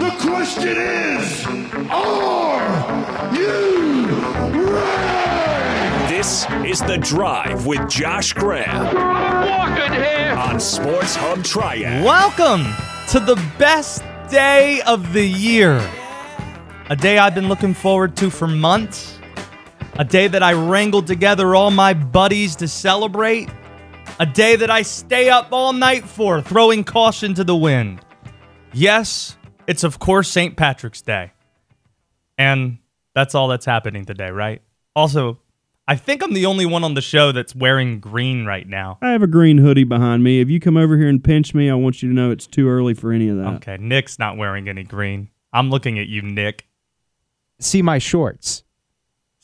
The question is, are you ready? This is The Drive with Josh Graham Walking here. on Sports Hub Triad. Welcome to the best day of the year. A day I've been looking forward to for months. A day that I wrangled together all my buddies to celebrate. A day that I stay up all night for, throwing caution to the wind. Yes, it's of course St. Patrick's Day. And that's all that's happening today, right? Also, I think I'm the only one on the show that's wearing green right now. I have a green hoodie behind me. If you come over here and pinch me, I want you to know it's too early for any of that. Okay, Nick's not wearing any green. I'm looking at you, Nick. see my shorts.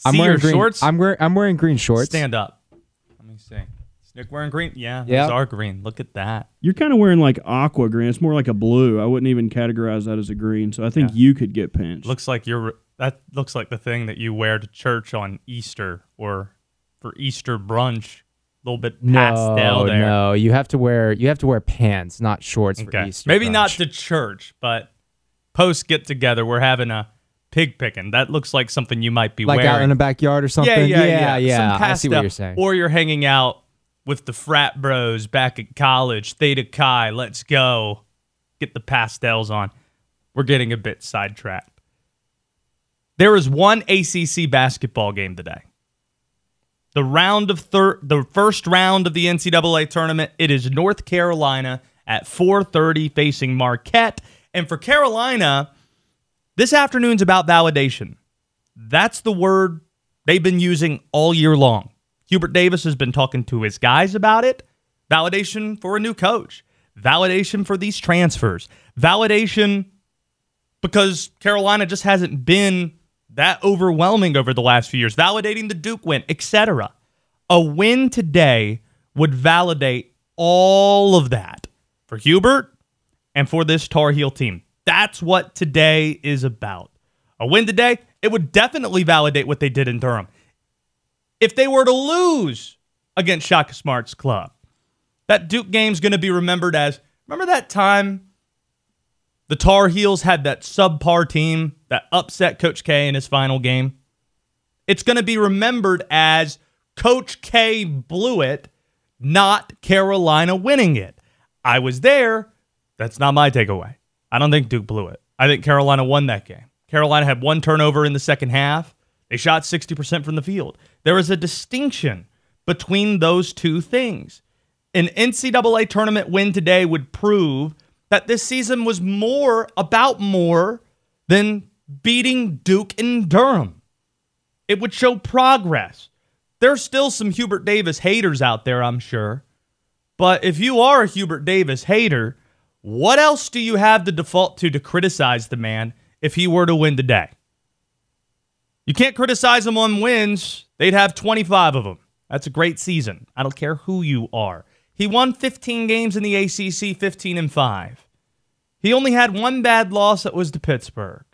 I'm See wearing your green, shorts? I'm wearing I'm wearing green shorts. Stand up. Let me see. Is Nick wearing green? Yeah, Yep. those are green. Look at that. You're kind of wearing like aqua green. It's more like a blue. I wouldn't even categorize that as a green. So I think Yeah. you could get pinched. Looks like you're. That looks like the thing that you wear to church on Easter or for Easter brunch. A little bit pastel No, there. no, you have to wear you have to wear pants, not shorts for Okay. Easter. Maybe not brunch. to church, but post get together. We're having a pig picking. That looks like something you might be like wearing. out in the backyard or something. Yeah, yeah, yeah. yeah. Some I see what pastel. you're saying. Or you're hanging out with the frat bros back at college, Theta Chi. Let's go. Get the pastels on. We're getting a bit sidetracked. There is one ACC basketball game today. The round of thir- the first round of the NCAA tournament. It is North Carolina at 4:30 facing Marquette. And for Carolina, this afternoon's about validation. That's the word they've been using all year long. Hubert Davis has been talking to his guys about it. Validation for a new coach, validation for these transfers, validation because Carolina just hasn't been that overwhelming over the last few years, validating the Duke win, etc. A win today would validate all of that for Hubert and for this Tar Heel team. That's what today is about. A win today, it would definitely validate what they did in Durham. If they were to lose against Shaka Smart's club, that Duke game's going to be remembered as remember that time the Tar Heels had that subpar team that upset Coach K in his final game? It's going to be remembered as Coach K blew it, not Carolina winning it. I was there. That's not my takeaway. I don't think Duke blew it. I think Carolina won that game. Carolina had one turnover in the second half. They shot 60% from the field. There is a distinction between those two things. An NCAA tournament win today would prove that this season was more about more than beating Duke and Durham. It would show progress. There's still some Hubert Davis haters out there, I'm sure. But if you are a Hubert Davis hater, what else do you have to default to to criticize the man if he were to win today? You can't criticize him on wins. They'd have 25 of them. That's a great season. I don't care who you are. He won 15 games in the ACC, 15 and 5. He only had one bad loss that was to Pittsburgh.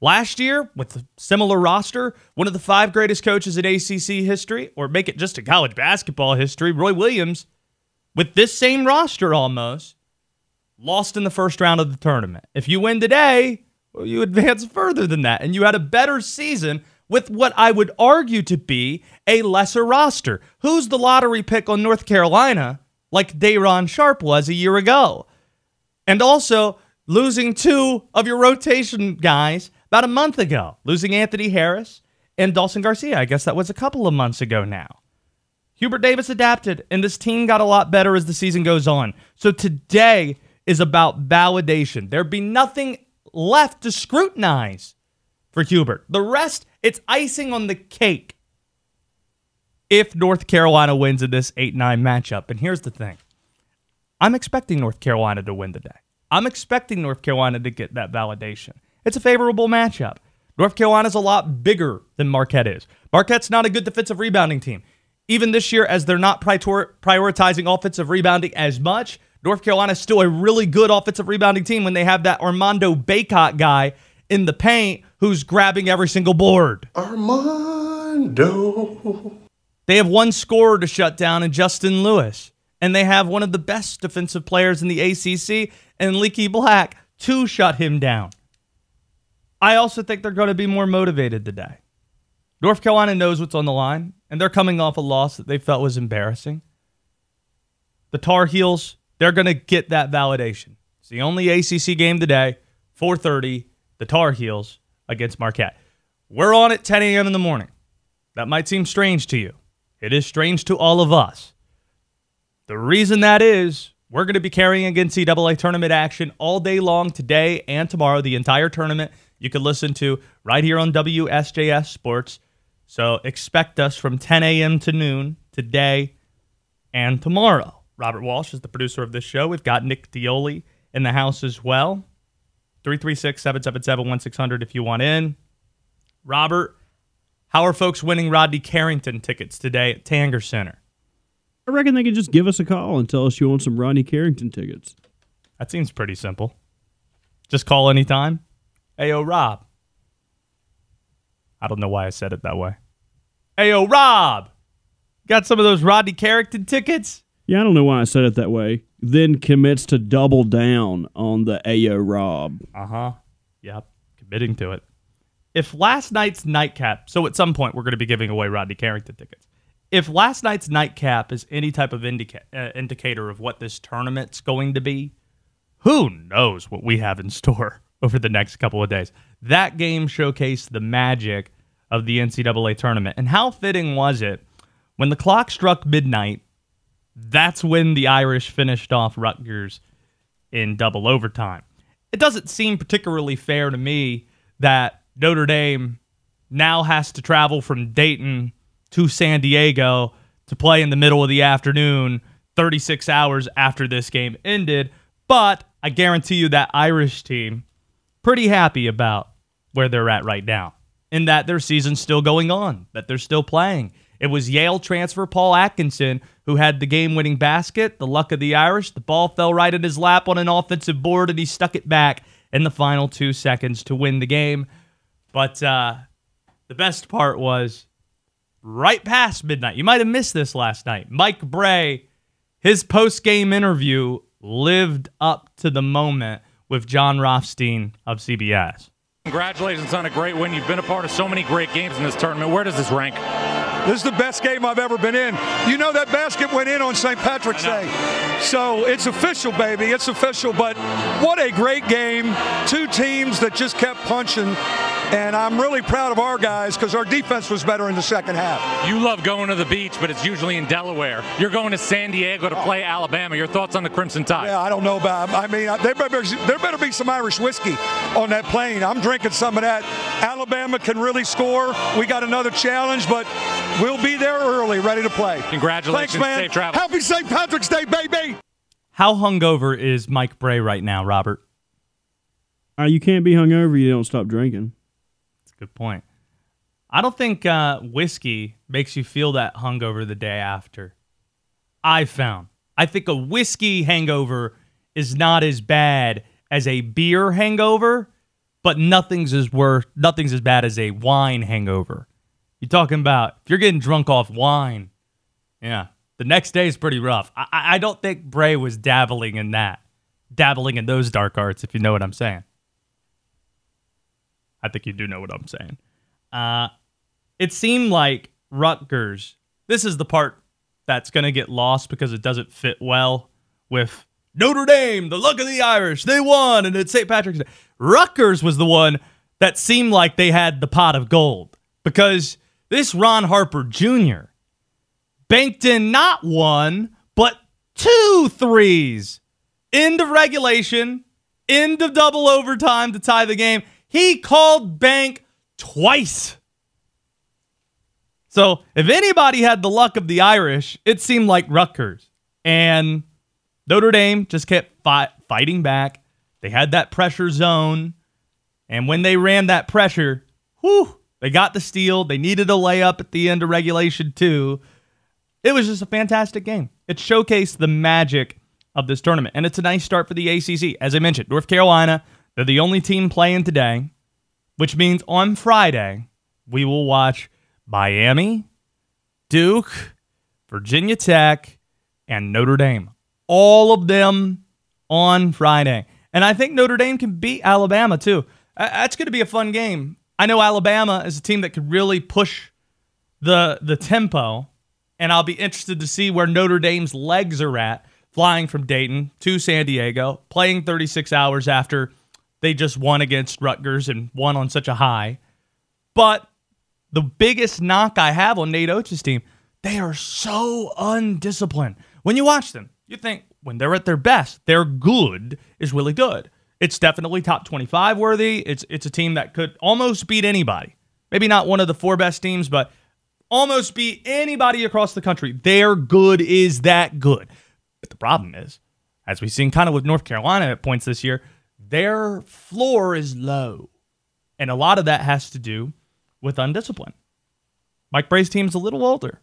Last year, with a similar roster, one of the five greatest coaches in ACC history, or make it just a college basketball history, Roy Williams, with this same roster almost, lost in the first round of the tournament. If you win today, you advance further than that, and you had a better season with what I would argue to be a lesser roster. Who's the lottery pick on North Carolina, like Day'Ron Sharpe was a year ago? And also losing two of your rotation guys about a month ago, losing Anthony Harris and Dawson Garcia. I guess that was a couple of months ago now. Hubert Davis adapted, and this team got a lot better as the season goes on. So today is about validation. There'd be nothing left to scrutinize for Hubert. The rest, it's icing on the cake if North Carolina wins in this 8 9 matchup. And here's the thing I'm expecting North Carolina to win today. I'm expecting North Carolina to get that validation. It's a favorable matchup. North Carolina's a lot bigger than Marquette is. Marquette's not a good defensive rebounding team. Even this year, as they're not prior- prioritizing offensive rebounding as much, North Carolina's still a really good offensive rebounding team when they have that Armando Bacot guy in the paint who's grabbing every single board. Armando. They have one scorer to shut down in Justin Lewis. And they have one of the best defensive players in the ACC and Leaky Black to shut him down. I also think they're going to be more motivated today. North Carolina knows what's on the line, and they're coming off a loss that they felt was embarrassing. The Tar Heels, they're going to get that validation. It's the only ACC game today, 4:30. The Tar Heels against Marquette. We're on at 10 a.m. in the morning. That might seem strange to you. It is strange to all of us. The reason that is, we're going to be carrying against NCAA tournament action all day long today and tomorrow. The entire tournament you can listen to right here on WSJS Sports. So expect us from 10 a.m. to noon today and tomorrow. Robert Walsh is the producer of this show. We've got Nick Dioli in the house as well. 336 777 1600 if you want in. Robert, how are folks winning Rodney Carrington tickets today at Tanger Center? I reckon they could just give us a call and tell us you want some Rodney Carrington tickets. That seems pretty simple. Just call anytime. Hey, yo, Rob. I don't know why I said it that way. Hey, yo, Rob. Got some of those Rodney Carrington tickets? Yeah, I don't know why I said it that way. Then commits to double down on the Ayo Rob. Uh huh. Yep. Committing to it. If last night's nightcap, so at some point we're going to be giving away Rodney Carrington tickets. If last night's nightcap is any type of indica- uh, indicator of what this tournament's going to be, who knows what we have in store over the next couple of days. That game showcased the magic of the NCAA tournament. And how fitting was it when the clock struck midnight? That's when the Irish finished off Rutgers in double overtime. It doesn't seem particularly fair to me that Notre Dame now has to travel from Dayton to San Diego to play in the middle of the afternoon, 36 hours after this game ended. But I guarantee you that Irish team pretty happy about where they're at right now, in that their season's still going on, that they're still playing. It was Yale transfer Paul Atkinson who had the game winning basket, the luck of the Irish. The ball fell right in his lap on an offensive board, and he stuck it back in the final two seconds to win the game. But uh, the best part was right past midnight. You might have missed this last night. Mike Brey, his post game interview lived up to the moment with Jon Rothstein of CBS. Congratulations on a great win. You've been a part of so many great games in this tournament. Where does this rank? This is the best game I've ever been in. You know that basket went in on St. Patrick's Day. So it's official, baby. It's official. But what a great game. Two teams that just kept punching. And I'm really proud of our guys because our defense was better in the second half. You love going to the beach, but it's usually in Delaware. You're going to San Diego to play Alabama. Your thoughts on the Crimson Tide? Yeah, I don't know about. I mean, uh, there better, there better be some Irish whiskey on that plane. I'm drinking some of that. Alabama can really score. We got another challenge, but we'll be there early, ready to play. Congratulations. Thanks, man. Safe travel. Happy St. Patrick's Day, baby. How hungover is Mike Brey right now, Robert? Uh, you can't be hungover. You don't stop drinking. That's a good point. I don't think uh, whiskey makes you feel that hungover the day after. I found. I think a whiskey hangover is not as bad as a beer hangover, but nothing's as worse. Nothing's as bad as a wine hangover. You're talking about if you're getting drunk off wine, yeah, the next day is pretty rough. I, I don't think Brey was dabbling in that, dabbling in those dark arts, if you know what I'm saying. I think you do know what I'm saying. Uh, it seemed like Rutgers. This is the part that's going to get lost because it doesn't fit well with Notre Dame, the luck of the Irish. They won, and it's St. Patrick's Day. Rutgers was the one that seemed like they had the pot of gold because this Ron Harper Jr. banked in not one, but two threes. End of regulation, end of double overtime to tie the game. He called bank twice. So if anybody had the luck of the Irish, it seemed like Rutgers. And Notre Dame just kept fi- fighting back. They had that pressure zone. And when they ran that pressure, whew, they got the steal. They needed a layup at the end of regulation, too. It was just a fantastic game. It showcased the magic of this tournament. And it's a nice start for the ACC. As I mentioned, North Carolina, they're the only team playing today, which means on Friday, we will watch Miami, Duke, Virginia Tech, and Notre Dame. All of them on Friday. And I think Notre Dame can beat Alabama too. That's going to be a fun game. I know Alabama is a team that could really push the the tempo, and I'll be interested to see where Notre Dame's legs are at, flying from Dayton to San Diego, playing 36 hours after they just won against Rutgers and won on such a high. But the biggest knock I have on Nate Oats' team, they are so undisciplined. When you watch them, you think when they're at their best, their good is really good. It's definitely top 25 worthy. It's it's a team that could almost beat anybody. Maybe not one of the four best teams, but almost beat anybody across the country. Their good is that good. But the problem is, as we've seen kind of with North Carolina at points this year, their floor is low. And a lot of that has to do with undiscipline. Mike Brey's team's a little older,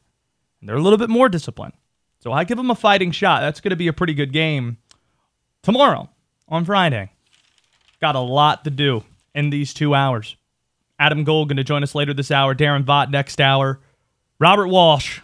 and they're a little bit more disciplined. So I give them a fighting shot. That's going to be a pretty good game tomorrow on Friday. Got a lot to do in these two hours. Adam Gold going to join us later this hour. Daron Vaught next hour. Robert Walsh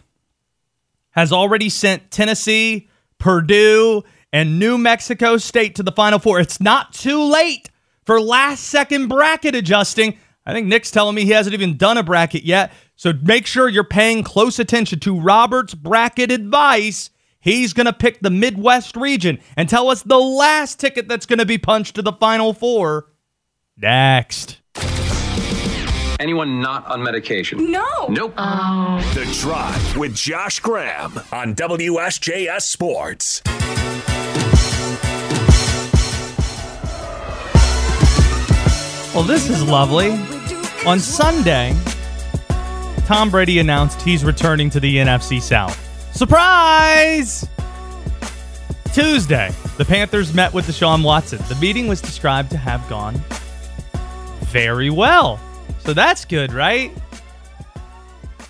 has already sent Tennessee, Purdue, and New Mexico State to the Final Four. It's not too late for last second bracket adjusting. I think Nick's telling me he hasn't even done a bracket yet. So make sure you're paying close attention to Robert's bracket advice. He's going to pick the Midwest region and tell us the last ticket that's going to be punched to the Final Four next. Anyone not on medication? No. Nope. Oh. The Drive with Josh Graham on WSJS Sports. Well, this is lovely. On Sunday, Tom Brady announced he's returning to the NFC South. Surprise! Tuesday, the Panthers met with Deshaun Watson. The meeting was described to have gone very well. So that's good, right?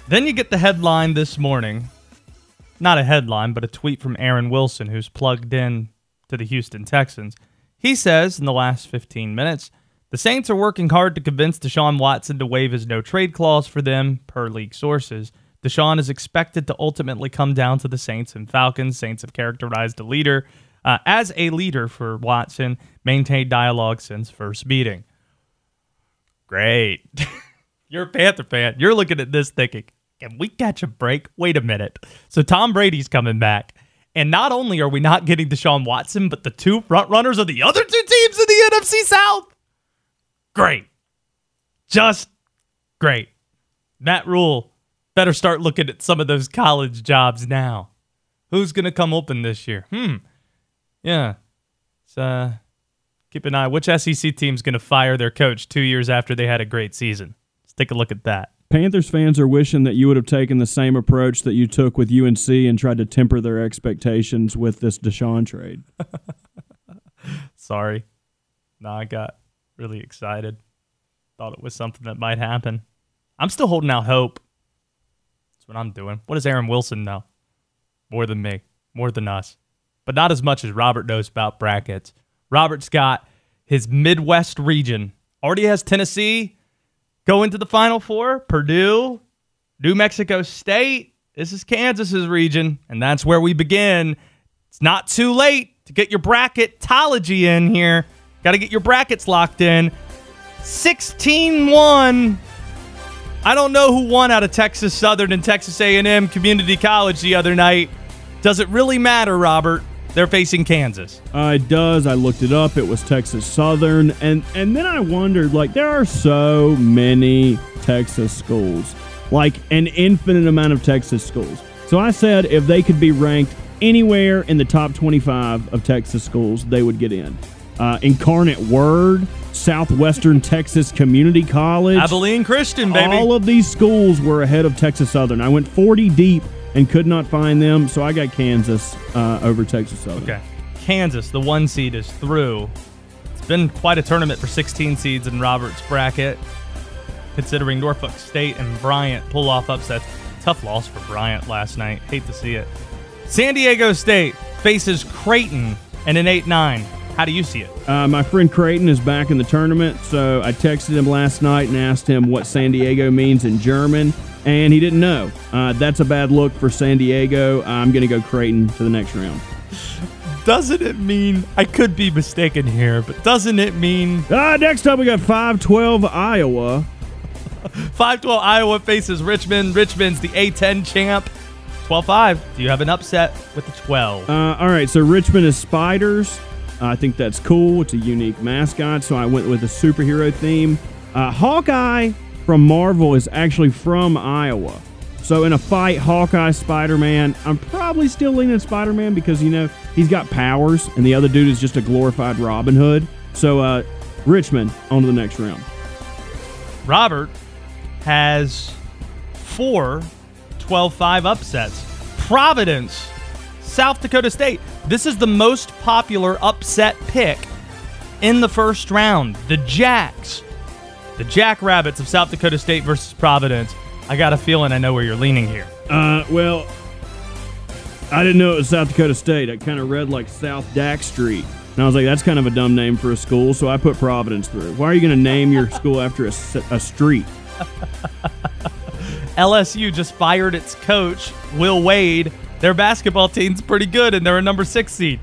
Then you get the headline this morning. Not a headline, but a tweet from Aaron Wilson, who's plugged in to the Houston Texans. He says in the last 15 minutes, the Saints are working hard to convince Deshaun Watson to waive his no trade clause for them, per league sources. Deshaun is expected to ultimately come down to the Saints and Falcons. Saints have characterized a leader uh, as a leader for Watson, maintained dialogue since first meeting. Great. You're a Panther fan. You're looking at this thinking, can we catch a break? Wait a minute. So Tom Brady's coming back. And not only are we not getting Deshaun Watson, but the two front runners of the other two teams in the NFC South. Great. Just great. Matt Rhule better start looking at some of those college jobs now. Who's going to come open this year? Hmm. Yeah. So uh, keep an eye. Which SEC team's going to fire their coach two years after they had a great season? Let's take a look at that. Panthers fans are wishing that you would have taken the same approach that you took with UNC and tried to temper their expectations with this Deshaun trade. Sorry. No, I got really excited. Thought it was something that might happen. I'm still holding out hope. That's what I'm doing. What does Aaron Wilson know? More than me, more than us, but not as much as Robert knows about brackets. Robert's got his Midwest region. Already has Tennessee going to the Final Four, Purdue, New Mexico State. This is Kansas's region, and that's where we begin. It's not too late to get your bracketology in here. Got to get your brackets locked in. 16 1. I don't know who won out of Texas Southern and Texas A&M Community College the other night. Does it really matter, Robert? They're facing Kansas. Uh, it does. I looked it up. It was Texas Southern, and and then I wondered, like, there are so many Texas schools, like an infinite amount of Texas schools. So I said if they could be ranked anywhere in the top 25 of Texas schools, they would get in. Uh, Incarnate Word, Southwestern Texas Community College, Abilene Christian, baby. all of these schools were ahead of Texas Southern. I went 40 deep and could not find them, so I got Kansas uh, over Texas Southern. Okay. Kansas, the one seed, is through. It's been quite a tournament for 16 seeds in Robert's bracket, considering Norfolk State and Bryant pull off upsets. Tough loss for Bryant last night. Hate to see it. San Diego State faces Creighton in an 8 9. How do you see it? Uh, my friend Creighton is back in the tournament, so I texted him last night and asked him what San Diego means in German, and he didn't know. Uh, that's a bad look for San Diego. I'm going to go Creighton to the next round. doesn't it mean I could be mistaken here, but doesn't it mean Uh, next up, we got 512 Iowa. 512 Iowa faces Richmond. Richmond's the A10 champ. 12-5. Do you have an upset with the 12? Uh, all right, so Richmond is spiders. Uh, I think that's cool. It's a unique mascot, so I went with a superhero theme. Uh, Hawkeye from Marvel is actually from Iowa. So in a fight, Hawkeye, Spider Man, I'm probably still leaning Spider Man because, you know, he's got powers, and the other dude is just a glorified Robin Hood. So uh, Richmond on to the next round. Robert has four 12-5 upsets. Providence, South Dakota State. This is the most popular upset pick in the first round. The Jacks, the Jackrabbits of South Dakota State versus Providence. I got a feeling I know where you're leaning here. Uh, well, I didn't know it was South Dakota State. I kind of read like South Dak Street. And I was like, that's kind of a dumb name for a school, so I put Providence through. Why are you going to name your school after a, a street? LSU just fired its coach, Will Wade. Their basketball team's pretty good, and they're a number six seed.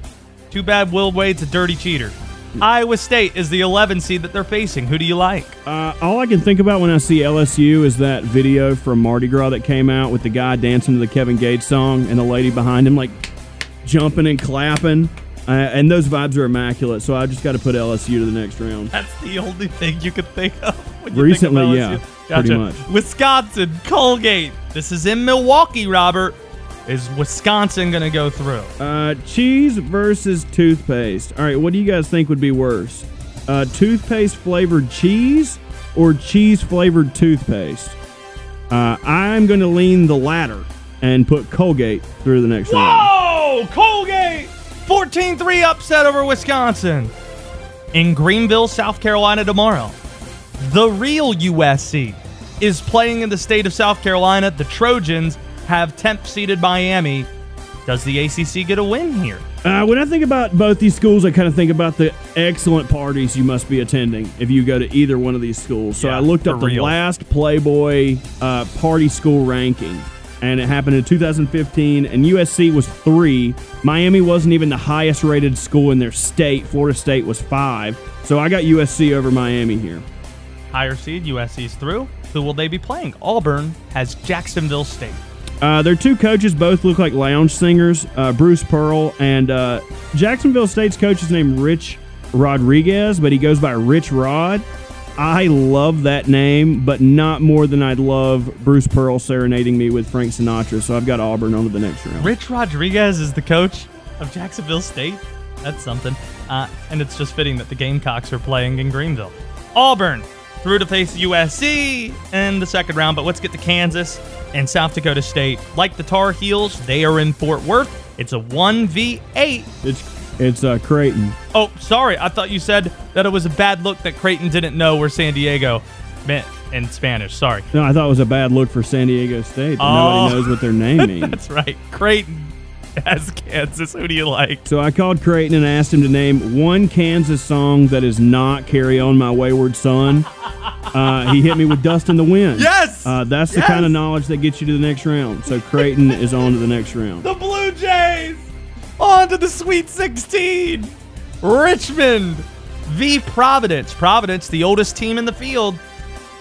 Too bad Will Wade's a dirty cheater. Iowa State is the 11 seed that they're facing. Who do you like? Uh, all I can think about when I see LSU is that video from Mardi Gras that came out with the guy dancing to the Kevin Gates song and the lady behind him like jumping and clapping. Uh, and those vibes are immaculate, so I just got to put LSU to the next round. That's the only thing you could think of. Recently, think of yeah, LSU. pretty Gotcha. much. Wisconsin, Colgate. This is in Milwaukee, Robert. Is Wisconsin going to go through? Uh, cheese versus toothpaste. All right, what do you guys think would be worse? Uh, toothpaste flavored cheese or cheese flavored toothpaste? Uh, I'm going to lean the latter and put Colgate through the next round. Whoa! Colgate! 14 3 upset over Wisconsin. In Greenville, South Carolina tomorrow. The real USC is playing in the state of South Carolina. The Trojans have temp seeded Miami. Does the ACC get a win here? Uh, when I think about both these schools, I kind of think about the excellent parties you must be attending if you go to either one of these schools. So Yeah, I looked up the real. last Playboy uh, party school ranking, and it happened in 2015, and USC was three. Miami wasn't even the highest rated school in their state. Florida State was five. So I got USC over Miami here. Higher seed, USC's through. Who will they be playing? Auburn has Jacksonville State. Uh, their two coaches both look like lounge singers, uh, Bruce Pearl and uh, Jacksonville State's coach is named Rich Rodriguez, but he goes by Rich Rod. I love that name, but not more than I'd love Bruce Pearl serenading me with Frank Sinatra. So I've got Auburn on to the next round. Rich Rodriguez is the coach of Jacksonville State. That's something. Uh, and it's just fitting that the Gamecocks are playing in Greenville. Auburn through to face USC in the second round, but let's get to Kansas and South Dakota State. Like the Tar Heels, they are in Fort Worth. It's a 1v8. It's it's uh, Creighton. Oh, sorry. I thought you said that it was a bad look that Creighton didn't know where San Diego meant in Spanish. Sorry. No, I thought it was a bad look for San Diego State. Oh. Nobody knows what their name means. That's right. Creighton has Kansas. Who do you like? So I called Creighton and asked him to name one Kansas song that is not "Carry On My Wayward Son." Uh, he hit me with "Dust in the Wind." Yes! uh, that's the kind of knowledge that gets you to the next round. So Creighton is on to the next round. The Blue Jays on to the Sweet 16. Richmond v. Providence. Providence, the oldest team in the field.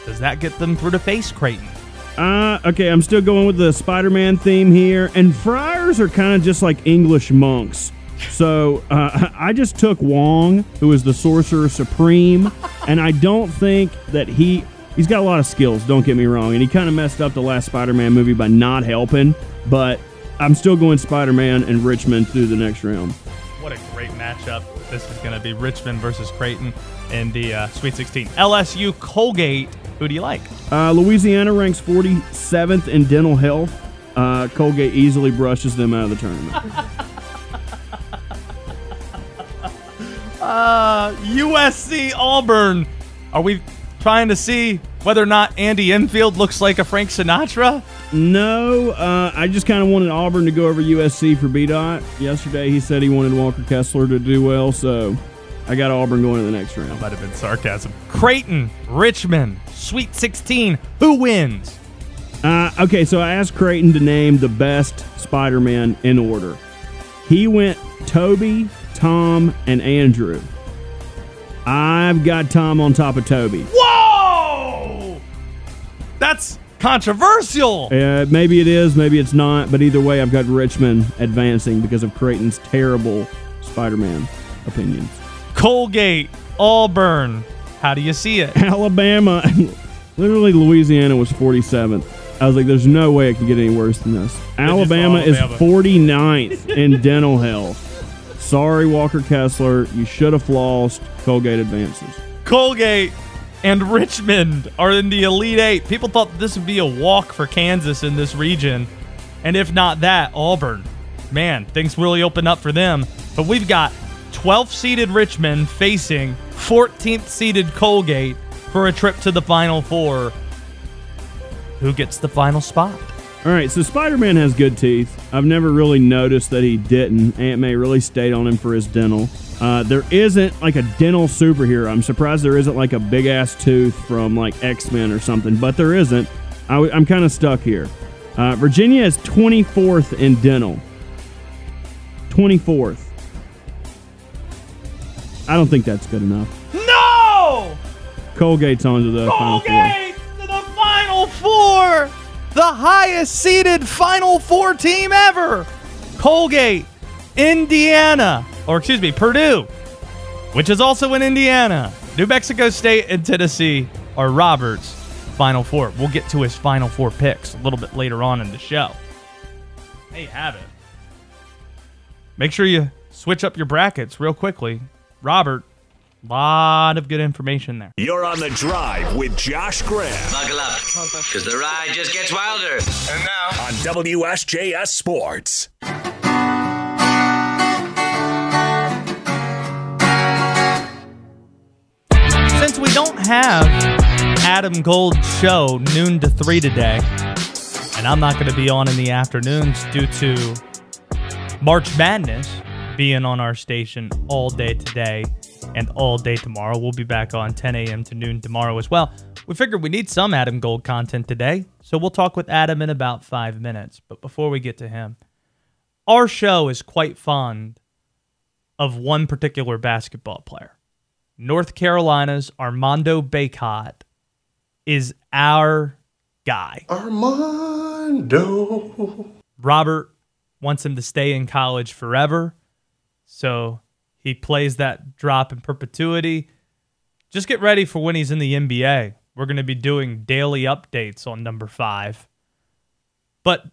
Does that get them through to face Creighton? Uh, okay, I'm still going with the Spider-Man theme here, and friars are kind of just like English monks. So uh, I just took Wong, who is the sorcerer supreme, and I don't think that he he's got a lot of skills. Don't get me wrong, and he kind of messed up the last Spider-Man movie by not helping. But I'm still going Spider-Man and Richmond through the next round. What a great matchup. This is going to be Richmond versus Creighton in the uh, Sweet 16. LSU Colgate. Who do you like? Uh, Louisiana ranks 47th in dental health. Uh, Colgate easily brushes them out of the tournament. Uh, USC Auburn. Are we trying to see whether or not Andy Enfield looks like a Frank Sinatra? No, uh, I just kind of wanted Auburn to go over USC for BDOT. Yesterday, he said he wanted Walker Kessler to do well, so I got Auburn going to the next round. Might have been sarcasm. Creighton, Richmond, Sweet 16. Who wins? Uh, okay, so I asked Creighton to name the best Spider Man in order. He went Toby, Tom, and Andrew. I've got Tom on top of Toby. Whoa! That's controversial. Uh, maybe it is, maybe it's not, but either way, I've got Richmond advancing because of Creighton's terrible Spider Man opinions. Colgate, Auburn. How do you see it? Alabama, literally Louisiana was 47th. I was like, there's no way it could get any worse than this. Alabama, is Alabama. 49th in dental health. Sorry, Walker Kessler. You should have lost. Colgate advances. Colgate and Richmond are in the Elite Eight. People thought this would be a walk for Kansas in this region. And if not that, Auburn. Man, things really open up for them. But we've got 12th seeded Richmond facing 14th seeded Colgate for a trip to the Final Four. Who gets the final spot? All right, so Spider Man has good teeth. I've never really noticed that he didn't. Aunt May really stayed on him for his dental. Uh, there isn't like a dental superhero. I'm surprised there isn't like a big ass tooth from like X Men or something, but there isn't. I, w- I'm kind of stuck here. Uh, Virginia is 24th in dental. 24th. I don't think that's good enough. No! Colgate's on to the final four. Colgate to the Final Four! The highest seeded Final Four team ever! Colgate, Indiana, or excuse me, Purdue, which is also in Indiana. New Mexico State and Tennessee are Roberts' Final Four. We'll get to his Final Four picks a little bit later on in the show. There you have it. Make sure you switch up your brackets real quickly. Robert, lot of good information there. You're on the drive with Josh Graham Buckle up, because the ride just gets wilder. And now, on WSJS Sports. Since we don't have Adam Gold's show noon to 3 today, and I'm not going to be on in the afternoons due to March Madness being on our station all day today and all day tomorrow. We'll be back on 10 a.m. to noon tomorrow as well. We figured we need some Adam Gold content today, so we'll talk with Adam in about five minutes. But before we get to him, our show is quite fond of one particular basketball player. North Carolina's Armando Bacot is our guy. Armando. Robert wants him to stay in college forever. So he plays that drop in perpetuity. Just get ready for when he's in the NBA. We're going to be doing daily updates on number five. But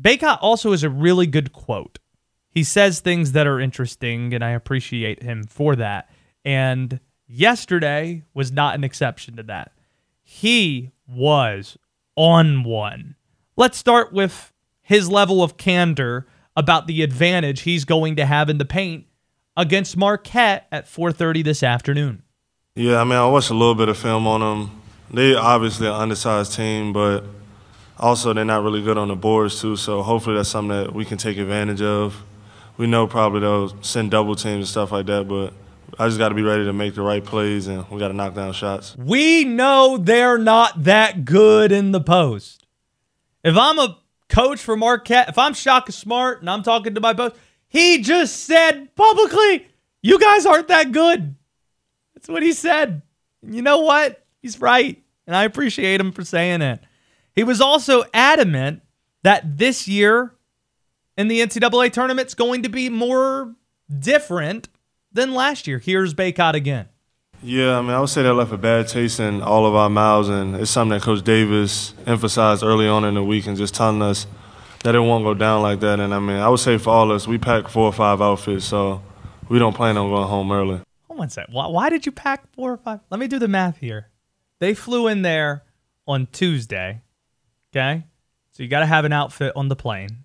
Bacot also is a really good quote. He says things that are interesting, and I appreciate him for that. And yesterday was not an exception to that. He was on one. Let's start with his level of candor about the advantage he's going to have in the paint against Marquette at 4:30 this afternoon. Yeah, I mean, I watched a little bit of film on them. They obviously an undersized team, but also they're not really good on the boards too. So hopefully that's something that we can take advantage of. We know probably they'll send double teams and stuff like that, but I just got to be ready to make the right plays and we got to knock down shots. We know they're not that good in the post. If I'm a coach for Marquette, if I'm Shaka Smart and I'm talking to my boss, he just said publicly, "You guys aren't that good." That's what he said. And you know what? He's right, and I appreciate him for saying it. He was also adamant that this year in the NCAA tournament's going to be more different than last year. Here's Bacot again. Yeah, I mean, I would say that left a bad taste in all of our mouths, and it's something that Coach Davis emphasized early on in the week and just telling us that it won't go down like that. And I mean, I would say for all of us, we packed four or five outfits, so we don't plan on going home early. Hold on a sec. Why, why did you pack four or five? Let me do the math here. They flew in there on Tuesday. Okay. So you got to have an outfit on the plane.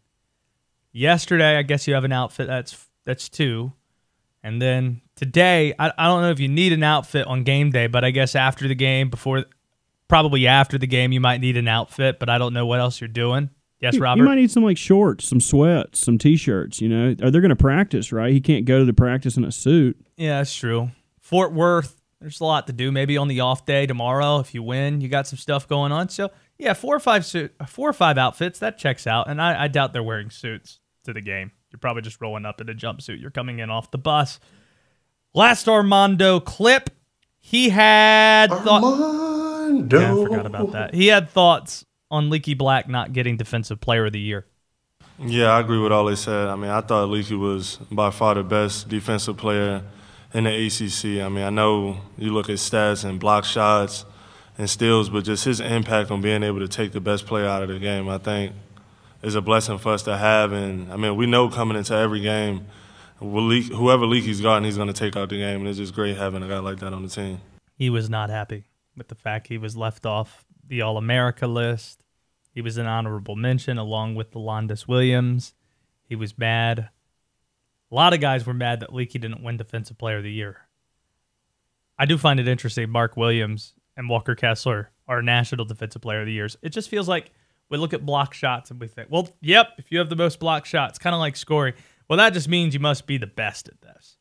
Yesterday, I guess you have an outfit that's that's two. And then today, I, I don't know if you need an outfit on game day, but I guess after the game, before probably after the game, you might need an outfit, but I don't know what else you're doing. Yes, You- Robert. You might need some like shorts, some sweats, some t-shirts. You know, are they going to practice? Right? He can't go to the practice in a suit. Yeah, that's true. Fort Worth, there's a lot to do. Maybe on the off day tomorrow, if you win, you got some stuff going on. So yeah, four or five suit, four or five outfits that checks out, and I, I doubt they're wearing suits to the game. You're probably just rolling up in a jumpsuit. You're coming in off the bus. Last Armando clip. He had thought. Armando. Yeah, I forgot about that. He had thoughts on Leaky Black not getting Defensive Player of the Year. Yeah, I agree with all they said. I mean, I thought Leaky was by far the best defensive player in the ACC. I mean, I know you look at stats and block shots and steals, but just his impact on being able to take the best player out of the game, I think, is a blessing for us to have. And I mean, we know coming into every game, whoever Leaky's gotten, he's going to take out the game, and it's just great having a guy like that on the team. He was not happy with the fact he was left off the All America list. He was an honorable mention along with the Londis Williams. He was mad. A lot of guys were mad that Leaky didn't win Defensive Player of the Year. I do find it interesting. Mark Williams and Walker Kessler are National Defensive Player of the Years. It just feels like we look at block shots and we think, well, yep, if you have the most block shots, kind of like scoring, well, that just means you must be the best at this.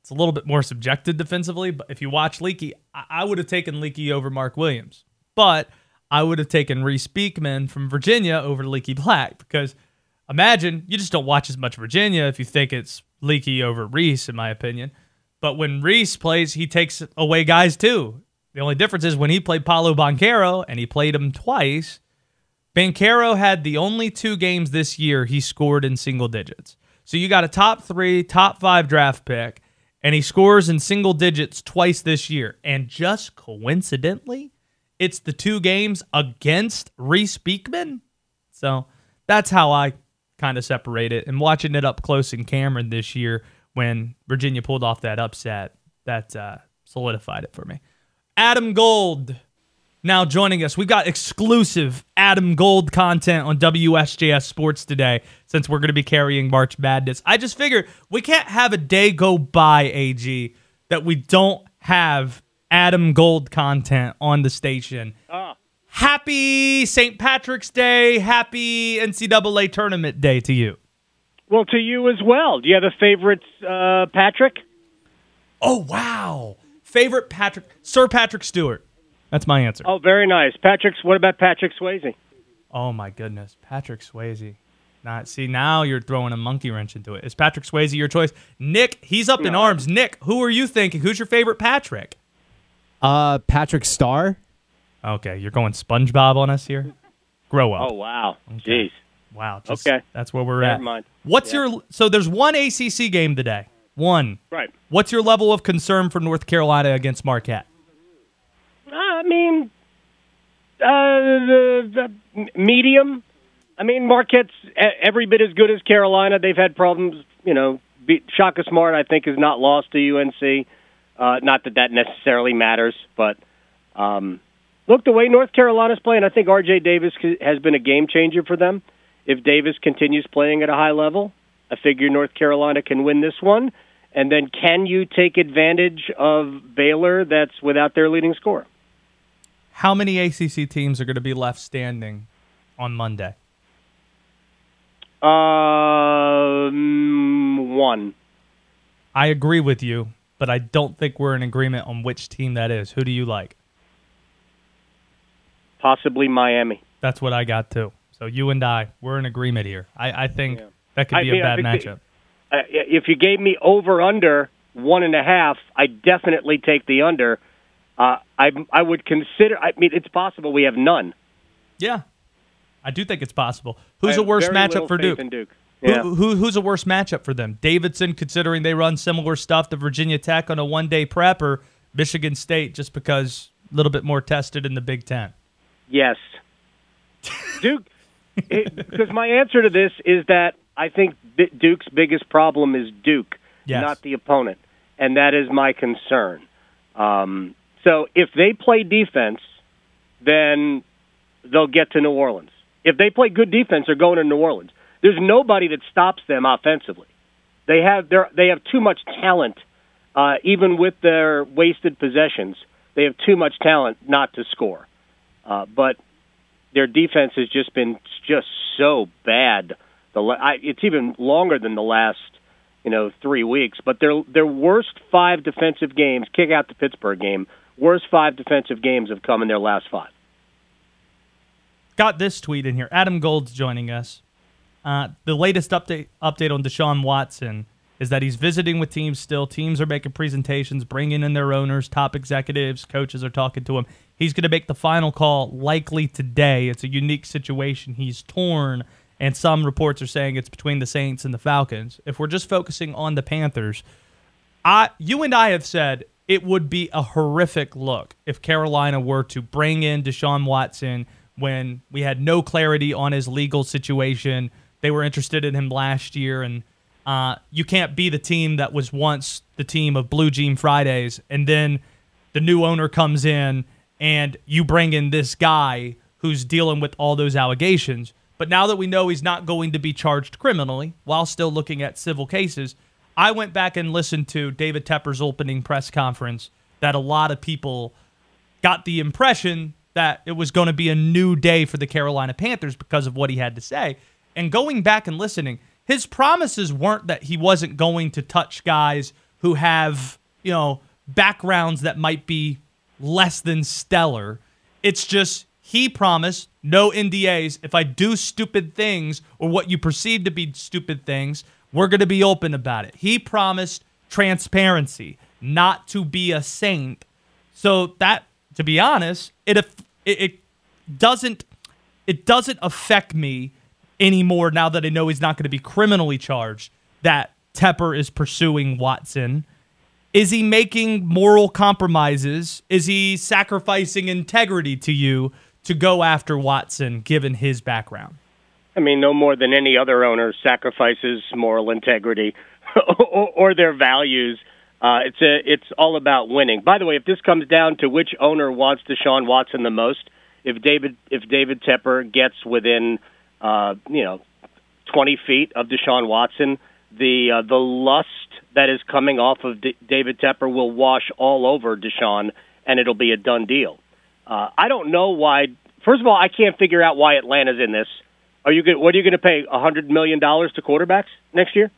It's a little bit more subjective defensively, but if you watch Leaky, I, would have taken Leaky over Mark Williams. But I would have taken Reece Beekman from Virginia over Leaky Black because imagine you just don't watch as much Virginia if you think it's Leaky over Reece, in my opinion. But when Reece plays, he takes away guys too. The only difference is when he played Paolo Banchero and he played him twice, Banchero had the only two games this year he scored in single digits. So you got a top three, top five draft pick, and he scores in single digits twice this year. And just coincidentally, it's the two games against Reece Beekman. So that's how I kind of separate it. And watching it up close in Cameron this year when Virginia pulled off that upset, that uh, solidified it for me. Adam Gold now joining us. We got exclusive Adam Gold content on WSJS Sports today since we're going to be carrying March Madness. I just figured we can't have a day go by, AG, that we don't have Adam Gold content on the station. Ah. Happy St. Patrick's Day. Happy NCAA tournament day to you. Well, to you as well. Do you have a favorite, uh, Patrick? Oh, wow. Favorite Patrick, Sir Patrick Stewart. That's my answer. Oh, very nice. Patrick's. What about Patrick Swayze? Oh my goodness, Patrick Swayze. Not see now you're throwing a monkey wrench into it. Is Patrick Swayze your choice? Nick, he's up in arms. Nick, who are you thinking? Who's your favorite Patrick? Uh, Patrick Star. Okay, you're going SpongeBob on us here. Grow up. Oh wow, jeez. Wow. just- Okay. That's where we're Never at. mind. What's Yeah. your so there's one ACC game today. One. Right. What's your level of concern for North Carolina against Marquette? I mean, uh, the, the medium. I mean, Marquette's every bit as good as Carolina. They've had problems. You know, Shaka Smart, I think, is not lost to UNC. Uh, not that that necessarily matters, but um, look the way North Carolina's playing. I think R.J. Davis has been a game changer for them. If Davis continues playing at a high level, I figure North Carolina can win this one. And then, can you take advantage of Baylor that's without their leading scorer? How many ACC teams are going to be left standing on Monday? Um, one. I agree with you, but I don't think we're in agreement on which team that is. Who do you like? Possibly Miami. That's what I got too. So you and I, we're in agreement here. I, I think that could I be mean, bad think matchup. Uh, if you gave me over under one and a half, I definitely take the under. Uh, I I would consider. I mean, it's possible we have none. Yeah, I do think it's possible. Who's have worse matchup for Duke? Duke. Yeah. Who, who's a worse matchup for them? Davidson, considering they run similar stuff to Virginia Tech on a one day prep, or Michigan State, just because a little bit more tested in the Big Ten? Yes, Duke. Because my answer to this is that I think Duke's biggest problem is Duke, Yes. not the opponent, and that is my concern. Um, so if they play defense, then they'll get to New Orleans. If they play good defense, they're going to New Orleans. There's nobody that stops them offensively. They have they they have too much talent, uh, even with their wasted possessions. They have too much talent not to score. Uh, but their defense has just been just so bad. The I, it's even longer than the last you know three weeks. But their their worst five defensive games, kick out the Pittsburgh game, worst five defensive games have come in their last five. Got this tweet in here. Adam Gold's joining us. Uh, the latest update update on Deshaun Watson is that he's visiting with teams still. Teams are making presentations, bringing in their owners, top executives, coaches are talking to him. He's going to make the final call likely today. It's a unique situation. He's torn, and some reports are saying it's between the Saints and the Falcons. If we're just focusing on the Panthers, I, you and I have said it would be a horrific look if Carolina were to bring in Deshaun Watson when we had no clarity on his legal situation. They were interested in him last year, and uh, you can't be the team that was once the team of Blue Jean Fridays, and then the new owner comes in and you bring in this guy who's dealing with all those allegations. But now that we know he's not going to be charged criminally while still looking at civil cases, I went back and listened to David Tepper's opening press conference that a lot of people got the impression that it was going to be a new day for the Carolina Panthers because of what he had to say. And going back and listening, his promises weren't that he wasn't going to touch guys who have, you know, backgrounds that might be less than stellar. It's just he promised no NDAs. If I do stupid things or what you perceive to be stupid things, we're going to be open about it. He promised transparency, not to be a saint. So that, to be honest, it it, it doesn't it doesn't affect me anymore now that I know he's not going to be criminally charged. That Tepper is pursuing Watson. Is he making moral compromises? Is he sacrificing integrity to you to go after Watson given his background? I mean, no more than any other owner sacrifices moral integrity or, or, their values. Uh, it's a, it's all about winning. By the way, if this comes down to which owner wants Deshaun Watson the most, if David if David Tepper gets within uh, you know twenty feet of Deshaun Watson, the uh, the lust that is coming off of D- David Tepper will wash all over Deshaun, and it'll be a done deal. Uh, I don't know why. First of all, I can't figure out why Atlanta's in this. Are you? What are you going to pay? Hundred million dollars to quarterbacks next year?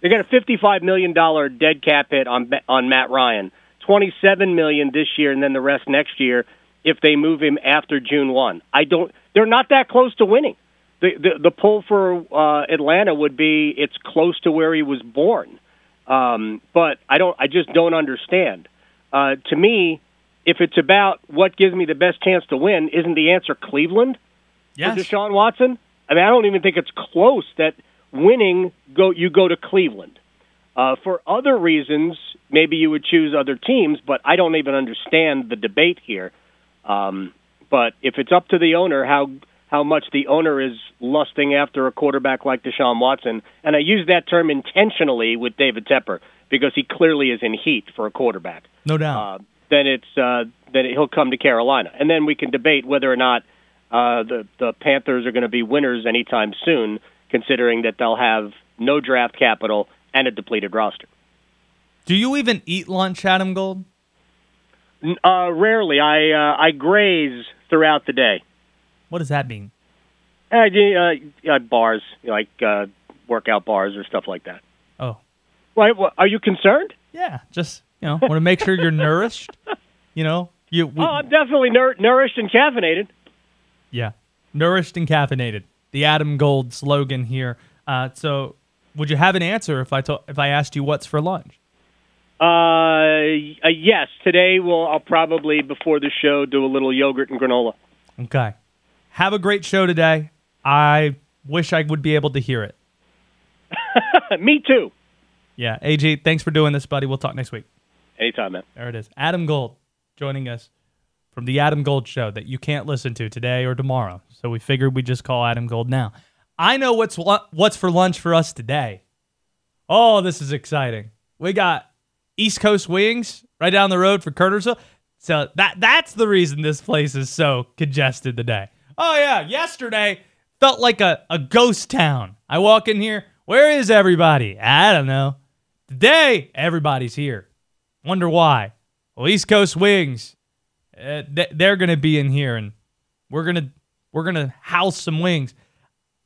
They got a fifty-five million dollar dead cap hit on on Matt Ryan, twenty-seven million this year, and then the rest next year if they move him after June one. I don't. They're not that close to winning. The the, the pull for uh, Atlanta would be it's close to where he was born. Um, but I don't. I just don't understand. Uh, to me, if it's about what gives me the best chance to win, isn't the answer Cleveland? Yes. for Deshaun Watson? I mean, I don't even think it's close that winning go you go to Cleveland. Uh, for other reasons, maybe you would choose other teams, but I don't even understand the debate here. Um, but if it's up to the owner, how how much the owner is lusting after a quarterback like Deshaun Watson, and I use that term intentionally with David Tepper because he clearly is in heat for a quarterback. No doubt. Uh, then it's uh, then he'll come to Carolina, and then we can debate whether or not uh, the the Panthers are going to be winners anytime soon, considering that they'll have no draft capital and a depleted roster. Do you even eat lunch, Adam Gold? Uh, rarely. I uh, I graze throughout the day. What does that mean? Uh, uh, bars, like uh, workout bars or stuff like that. Oh. right. Well, Are you concerned? Yeah, just you know, want to make sure you're nourished. You know, you. We, oh, I'm definitely nourished and caffeinated. Yeah, nourished and caffeinated. The Adam Gold slogan here. Uh, so, would you have an answer if I to- if I asked you what's for lunch? Uh, uh, yes. Today, we'll I'll probably before the show do a little yogurt and granola. Okay. Have a great show today. I wish I would be able to hear it. Me too. Yeah, AG, thanks for doing this, buddy. We'll talk next week. Anytime, man. There it is. Adam Gold joining us from the Adam Gold Show that you can't listen to today or tomorrow. So we figured we'd just call Adam Gold now. I know what's what's for lunch for us today. Oh, this is exciting. We got East Coast Wings right down the road for Kernersville. So that that's the reason this place is so congested today. Oh yeah, yesterday felt like a, a ghost town. I walk in here, where is everybody? I don't know. Today, everybody's here. Wonder why. Well, East Coast Wings, uh, they're going to be in here, and we're gonna we're gonna house some wings.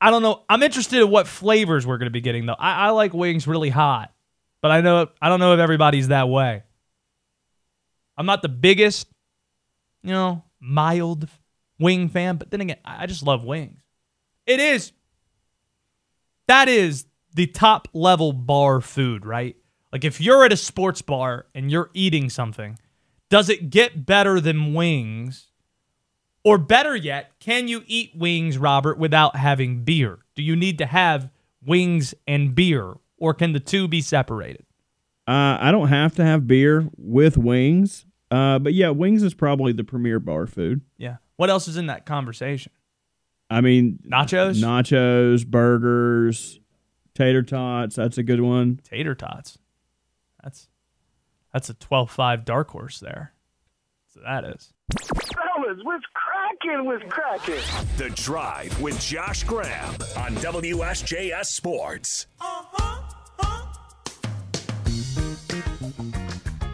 I don't know. I'm interested in what flavors we're to be getting though. I, I like wings really hot, but I know I don't know if everybody's that way. I'm not the biggest, you know, mild wing fan, but then again, I just love wings. It is that is the top level bar food, right? Like if you're at a sports bar and you're eating something, does it get better than wings? Or better yet, can you eat wings, Robert, without having beer? Do you need to have wings and beer, or can the two be separated? Uh, I don't have to have beer with wings, uh, but yeah, wings is probably the premier bar food. Yeah. What else is in that conversation? I mean, Nachos? nachos, burgers, tater tots. That's a good one. Tater tots. That's that's a 12-5 dark horse there. So that is. Fellas, what's cracking? What's cracking? The Drive with Josh Graham on WSJS Sports.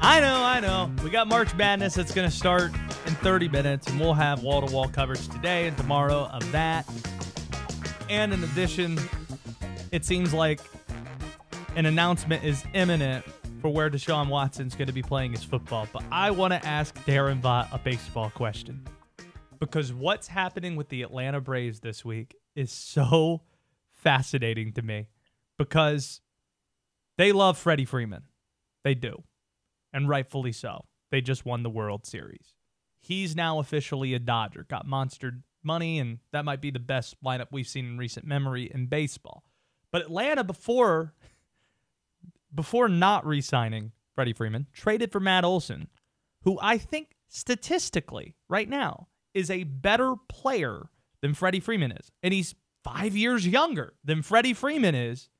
I know, I know. We got March Madness that's going to start in 30 minutes, and we'll have wall to wall coverage today and tomorrow of that. And in addition, it seems like an announcement is imminent for where Deshaun Watson's going to be playing his football. But I want to ask Daron Vaught a baseball question because what's happening with the Atlanta Braves this week is so fascinating to me because they love Freddie Freeman. They do. And rightfully so. They just won the World Series. He's now officially a Dodger, got monster money, and that might be the best lineup we've seen in recent memory in baseball. But Atlanta, before before not re-signing Freddie Freeman, traded for Matt Olson, who I think statistically right now is a better player than Freddie Freeman is. And he's five years younger than Freddie Freeman is.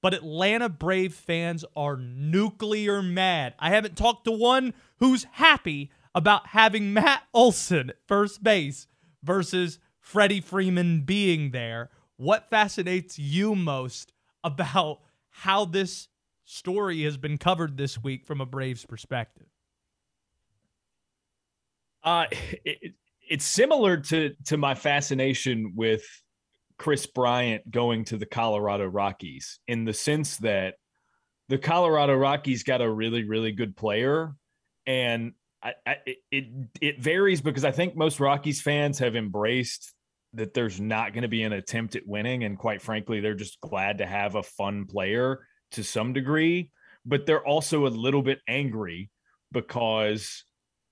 But Atlanta Brave fans are nuclear mad. I haven't talked to one who's happy about having Matt Olson at first base versus Freddie Freeman being there. What fascinates you most about how this story has been covered this week from a Braves perspective? Uh, it, it's similar to to my fascination with Kris Bryant going to the Colorado Rockies in the sense that the Colorado Rockies got a really really good player, and I, I, it it varies because I think most Rockies fans have embraced that there's not going to be an attempt at winning, and quite frankly, they're just glad to have a fun player to some degree, but they're also a little bit angry because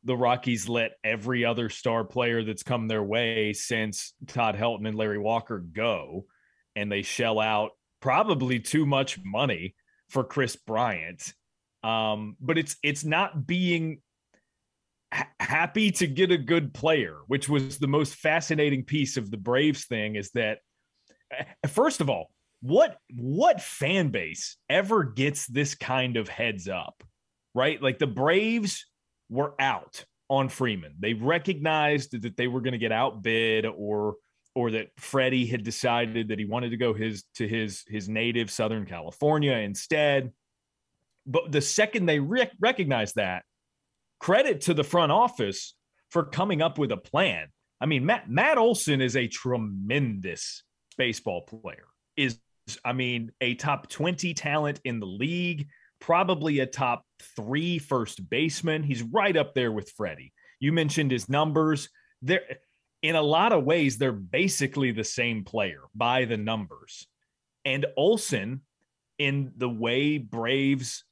the Rockies let every other star player that's come their way since Todd Helton and Larry Walker go, and they shell out probably too much money for Kris Bryant. Um, but it's it's not being happy to get a good player, which was the most fascinating piece of the Braves thing. Is that eh, first of all, what what fan base ever gets this kind of heads up, right? Like the Braves were out on Freeman. They recognized that they were going to get outbid or or that Freddie had decided that he wanted to go his to his his native Southern California instead. But the second they rec- recognized that, credit to the front office for coming up with a plan. I mean, Matt Matt Olson is a tremendous baseball player. Is I mean, a top 20 talent in the league probably a top three first baseman. He's right up there with Freddie. You mentioned his numbers. They're in a lot of ways, they're basically the same player by the numbers. And Olson, in the way Braves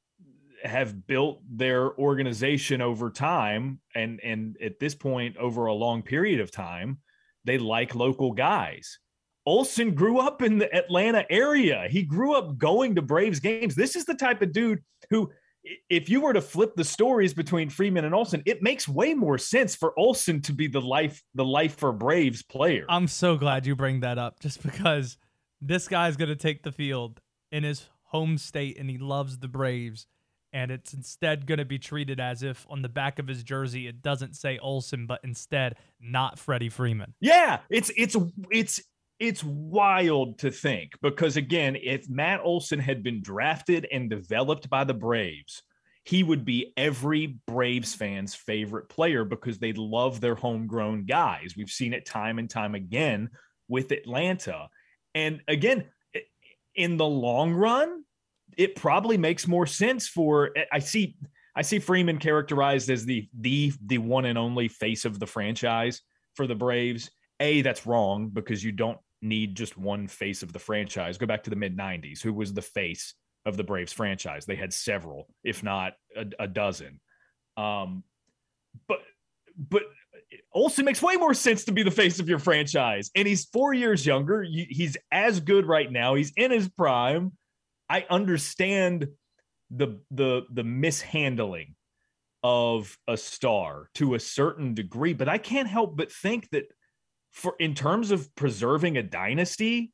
have built their organization over time, and and at this point, over a long period of time, they like local guys. Olson grew up in the Atlanta area. He grew up going to Braves games. This is the type of dude who, if you were to flip the stories between Freeman and Olson, it makes way more sense for Olson to be the life, the life for Braves player. I'm so glad you bring that up just because this guy's going to take the field in his home state and he loves the Braves. And it's instead going to be treated as if on the back of his jersey it doesn't say Olson, but instead not Freddie Freeman. Yeah, it's it's it's it's wild to think because again, if Matt Olson had been drafted and developed by the Braves, he would be every Braves fan's favorite player because they love their homegrown guys. We've seen it time and time again with Atlanta. And again, in the long run, it probably makes more sense for I see I see Freeman characterized as the the the one and only face of the franchise for the Braves. A, that's wrong because you don't need just one face of the franchise. Go back to the mid 90s. Who was the face of the Braves franchise? They had several, if not a, a dozen. Um, but but Olson makes way more sense to be the face of your franchise. And he's four years younger. He's as good right now. He's in his prime. I understand the the the mishandling of a star to a certain degree, but I can't help but think that for in terms of preserving a dynasty,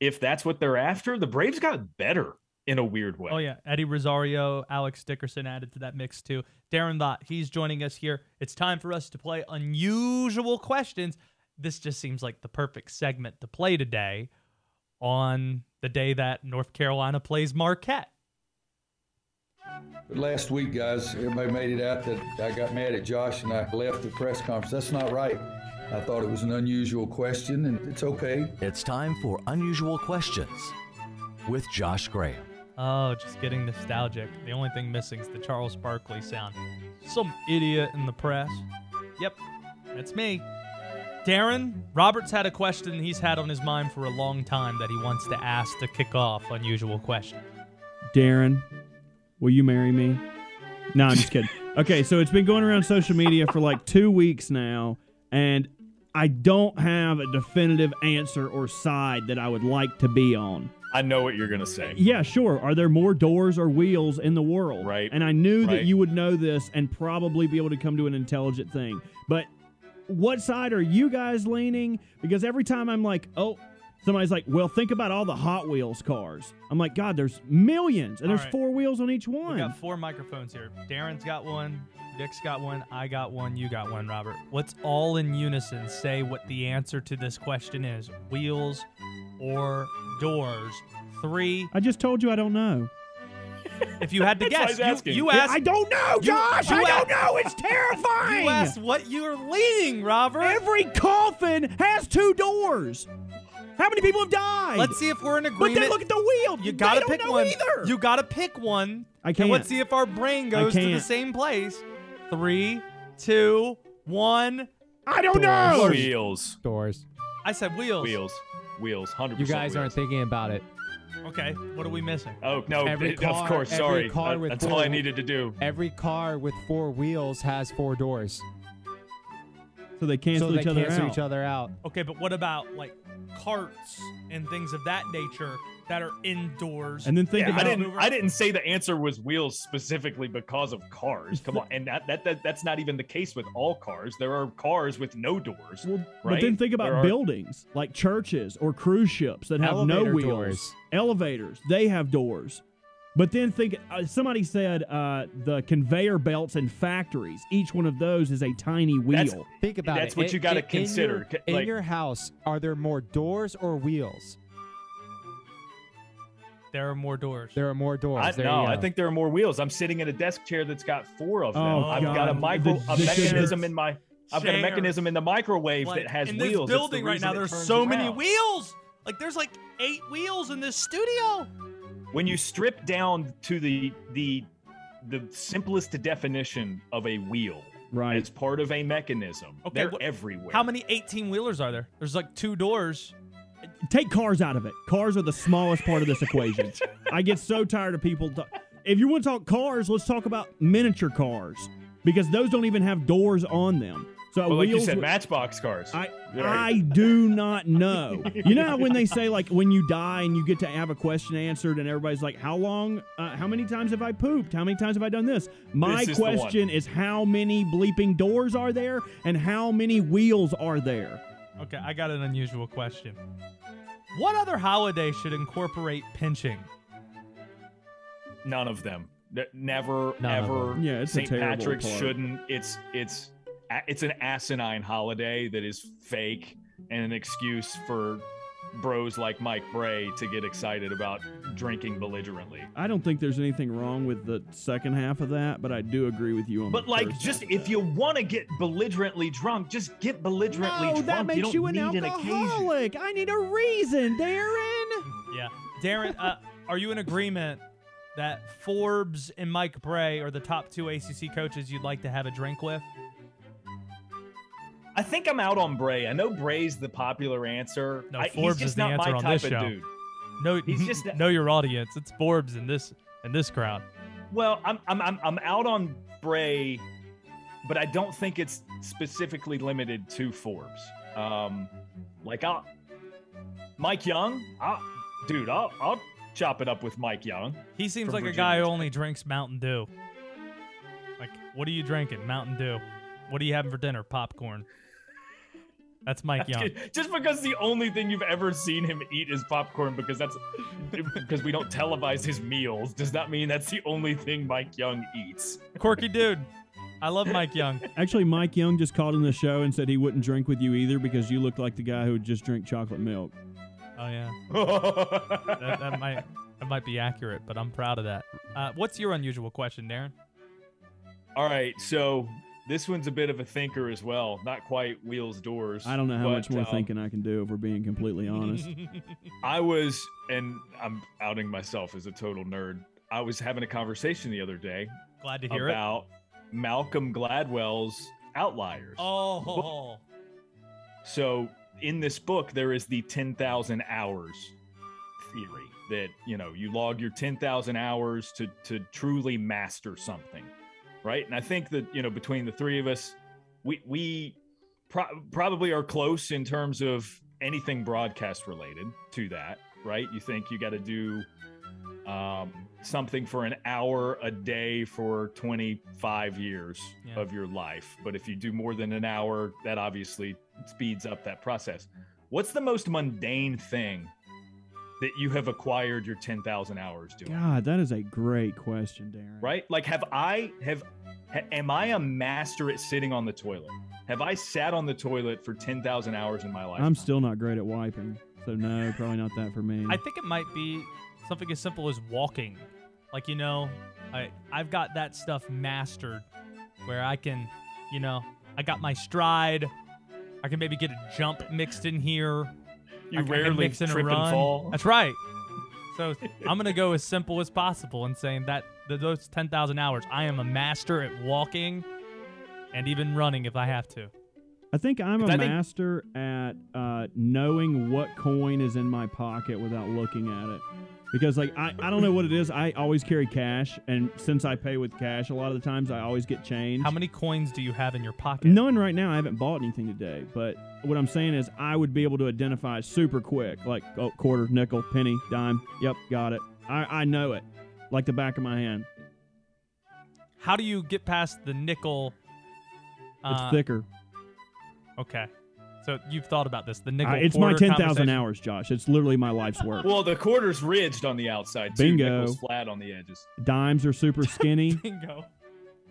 if that's what they're after, the Braves got better in a weird way. Oh yeah, Eddie Rosario, Alex Dickerson added to that mix too. Daron Vaught, he's joining us here. It's time for us to play unusual questions. This just seems like the perfect segment to play today on the day that North Carolina plays Marquette. But last week, guys, everybody made it out that I got mad at Josh and I left the press conference. That's not right. I thought it was an unusual question, and it's okay. It's time for Unusual Questions with Josh Graham. Oh, just getting nostalgic. The only thing missing is the Charles Barkley sound. Some idiot in the press. Yep, that's me. Daron, Roberts had a question he's had on his mind for a long time that he wants to ask to kick off Unusual Question. Daron, will you marry me? No, I'm just kidding. Okay, so it's been going around social media for like two weeks now, and I don't have a definitive answer or side that I would like to be on. I know what you're going to say. Yeah, sure. Are there more doors or wheels in the world? Right. And I knew right. that you would know this and probably be able to come to an intelligent thing. But what side are you guys leaning? Because every time I'm like, oh, somebody's like, well, think about all the Hot Wheels cars. I'm like, God, there's millions, and All there's right. four wheels on each one. We got four microphones here. Daron's got one, Dick's got one, I got one, you got one, Robert. Let's all in unison say what the answer to this question is wheels or doors. Three. I just told you I don't know. If you had to guess, you, you asked. I don't know, you- Josh. you I don't know. It's terrifying. You asked what you were leaning, Robert. Every coffin has two doors. How many people have died? Let's see if we're in agreement. But then look at the wheel. You gotta don't pick know one. either. You gotta pick one. I can't. let's see if our brain goes to the same place. Three, two, one. I don't know. Wheels. Doors. I said wheels. Wheels. Wheels. 100% You guys aren't thinking about it. Okay, what are we missing? Oh, no. Every it- car- of course. every Sorry. car Uh, with That's four- all I needed to do. Every car with four wheels has four doors. So they cancel so they each other cancel out. each other out. Okay, but what about like carts and things of that nature that are indoors? And then think Yeah, I about didn't. I didn't say the answer was wheels specifically because of cars. Come on, and that, that, that that's not even the case with all cars. There are cars with no doors. Well, right? But then think about There are- buildings like churches or cruise ships that have no Elevator wheels. doors. Elevators, they have doors. But then think uh, somebody said uh, the conveyor belts in factories, each one of those is a tiny wheel. That's- Think about That's it. That's what you gotta in- in consider. your- C- In your house, are there more doors or wheels? there are more doors. There are more doors. I, There no, you I think there are more wheels. I'm sitting in a desk chair that's got four of them. Oh, I've got a micro, The- a the mechanism chairs. in my. I've got a mechanism in the microwave Like, that has in wheels. this It's the building right now, there's turns so many wheels. Like there's like eight wheels in this studio. When you strip down to the the the simplest definition of a wheel Right. it's part of a mechanism Okay, they're wh- everywhere How many 18 wheelers are there? There's like two doors. Take cars out of it. Cars are the smallest part of this equation. I get so tired of people. ta- if you want to talk cars, let's talk about miniature cars because those don't even have doors on them. So well, like you said wi- matchbox cars I Right. I do not know. You know how when they say like when you die and you get to have a question answered and everybody's like, how long? Uh, how many times have I pooped? How many times have I done this? My This is question is how many bleeping doors are there and how many wheels are there? Okay, I got an unusual question. What other holiday should incorporate pinching? none of them never None ever. Yeah, it's a st terrible patrick's part. shouldn't it's it's a- it's an asinine holiday that is fake and an excuse for bros like mike brey to get excited about drinking belligerently I don't think there's anything wrong with the second half of that, but I do agree with you on. But the like, first just half. if you want to get belligerently drunk, just get belligerently no, drunk. that makes you, you, don't an need an occasion. alcoholic. I need a reason, Daron. Yeah. Daron, uh, are you in agreement that Forbes and Mike Brey are the top two ACC coaches you'd like to have a drink with? I think I'm out on Brey. I know Brey's the popular answer. No, I, Forbes he's just is the not answer my on type this of show. dude. No, He's just- know your audience. It's Forbes in this in this crowd. Well, I'm I'm I'm, I'm out on Brey, but I don't think it's specifically limited to Forbes. Um, like I'll, Mike Young, I'll, dude, I'll I'll chop it up with Mike Young. He seems like a guy who only drinks Mountain Dew. Like, what are you drinking? Mountain Dew. What are you having for dinner? Popcorn. That's Mike Young. Just because the only thing you've ever seen him eat is popcorn, because that's because we don't televise his meals, does not mean that's the only thing Mike Young eats. Quirky dude. I love Mike Young. Actually, Mike Young just called in the show and said he wouldn't drink with you either because you look like the guy who would just drink chocolate milk. Oh yeah. that, that might that might be accurate, but I'm proud of that. Uh, what's your unusual question, Daron? All right, so this one's a bit of a thinker as well. Not quite wheels doors. I don't know how but, much more um, thinking I can do if we're being completely honest. I was, and I'm outing myself as a total nerd. I was having a conversation the other day Glad to hear it. about Malcolm Gladwell's Outliers. Oh, So in this book, there is the 10,000 hours theory that, you know, you log your 10,000 hours to, to truly master something. Right. And I think that, you know, between the three of us, we, we pro- probably are close in terms of anything broadcast related to that. Right. You think you got to do um, something for an hour a day for 25 years Yeah. of your life. But if you do more than an hour, that obviously speeds up that process. What's the most mundane thing that you have acquired your 10,000 hours doing? God, that is a great question, Daron. Right? Like, have I, have, ha- am I a master at sitting on the toilet? Have I sat on the toilet for 10,000 hours in my life? I'm still not great at wiping, so no, probably not that for me. I think it might be something as simple as walking. Like you know, I I've got that stuff mastered where I can, you know, I got my stride. I can maybe get a jump mixed in here. You I can- I rarely mix in a trip and run. fall. That's right. So I'm gonna go as simple as possible and saying that th- those ten thousand hours, I am a master at walking and even running if I have to. I think I'm a I think- master at uh, knowing what coin is in my pocket without looking at it. Because like I, I don't know what it is. I always carry cash, and since I pay with cash, a lot of the times I always get change. How many coins do you have in your pocket? None right now. I haven't bought anything today. But what I'm saying is, I would be able to identify super quick, like oh, quarter, nickel, penny, dime. Yep, got it. I, I know it, like the back of my hand. How do you get past the nickel? It's uh, thicker. Okay. So you've thought about this. The nickel. I- it's my ten thousand hours, Josh. It's literally my life's work. Well, the quarter's ridged on the outside. Too. Bingo. Nickel's flat on the edges. Dimes are super skinny. Bingo.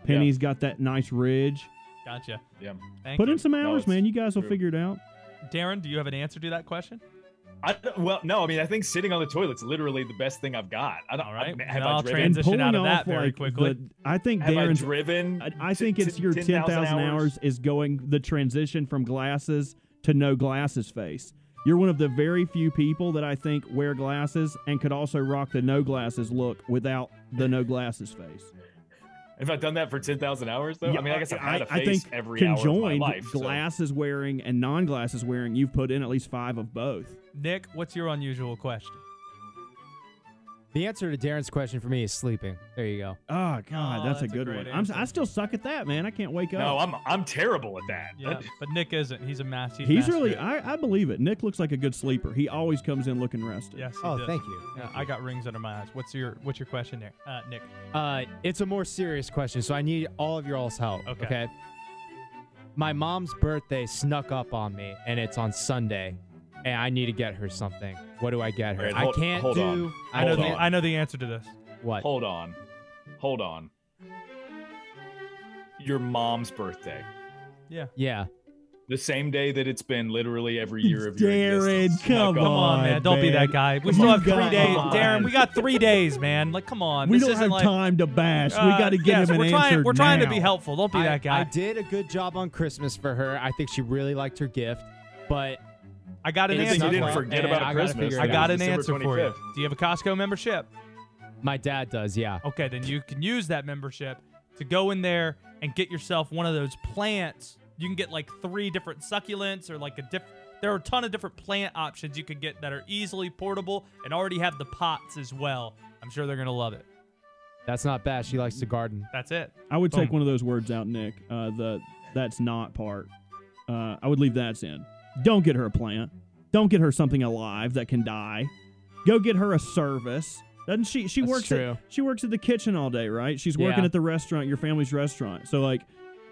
Penny's got that nice ridge. Gotcha. Yeah. Thank Put you. in some hours, it's man. You guys will true. figure it out. Daron, do you have an answer to that question? I, well, no, I mean, I think sitting on the toilet's literally the best thing I've got. I don't. All right. I, have Now I I'll driven? Transition out pulling of that off, very like, quickly. the- I think Have I Daron's driven? I think it's your 10,000 10,000 hours is going the transition from glasses to no glasses face. You're one of the very few people that I think wear glasses and could also rock the no glasses look without the no glasses face. Have I done that for ten thousand hours though? I mean, I guess I've had a I face think every hour of my conjoined life. so- glasses wearing and non glasses wearing, you've put in at least five of both. Nick, what's your unusual question? The answer to Daron's question for me is sleeping. There you go. Oh God, Oh, that's, that's a a good great one. I'm, answer. I still suck at that, man. I can't wake up. No, I'm I'm terrible at that. Yeah, but Nick isn't. He's a master. He's really. I, I believe it. Nick looks like a good sleeper. He always comes in looking rested. Yes. he Oh, does. thank you. Yeah, I got rings under my eyes. What's your What's your question there, uh, Nick? Uh, it's a more serious question, so I need all of your all's help. Okay. Okay. My mom's birthday snuck up on me, and it's on Sunday, and I need to get her something. What do I get her? All right, hold- I can't hold do. on. I know. Hold The, on. I know the answer to this. What? Hold on, hold on. Your mom's birthday, Yeah. Yeah. the same day that it's been literally every year of your Daron, existence. come Snuck Come on, on, man. Don't be that guy. We Come still on, have three God. days, Come Daron. We got three days, man. Like, come on. we this don't isn't have like, time to bash. we uh, got to get yes, him an we're answer trying. We're trying to be helpful. Don't be I, that guy. I did a good job on Christmas for her. I think she really liked her gift, but I got an Good answer. you didn't well, forget and about I gotta Christmas. figure it I out. got an December answer for you. 25th. Do you have a Costco membership? my dad does. Yeah. Okay, then you can use that membership to go in there and get yourself one of those plants You can get like three different succulents or like a diff. There are a ton of different plant options you could get that are easily portable and already have the pots as well. I'm sure they're gonna love it. That's not bad. She likes to garden. That's it. I would take Boom. one of those words out, Nick. Uh, the that's not part. Uh, I would leave that's in. Don't get her a plant. Don't get her something alive that can die. Go get her a service. Doesn't she? She That's works. true. At, she works at the kitchen all day, right? She's working Yeah. at the restaurant, your family's restaurant. So like,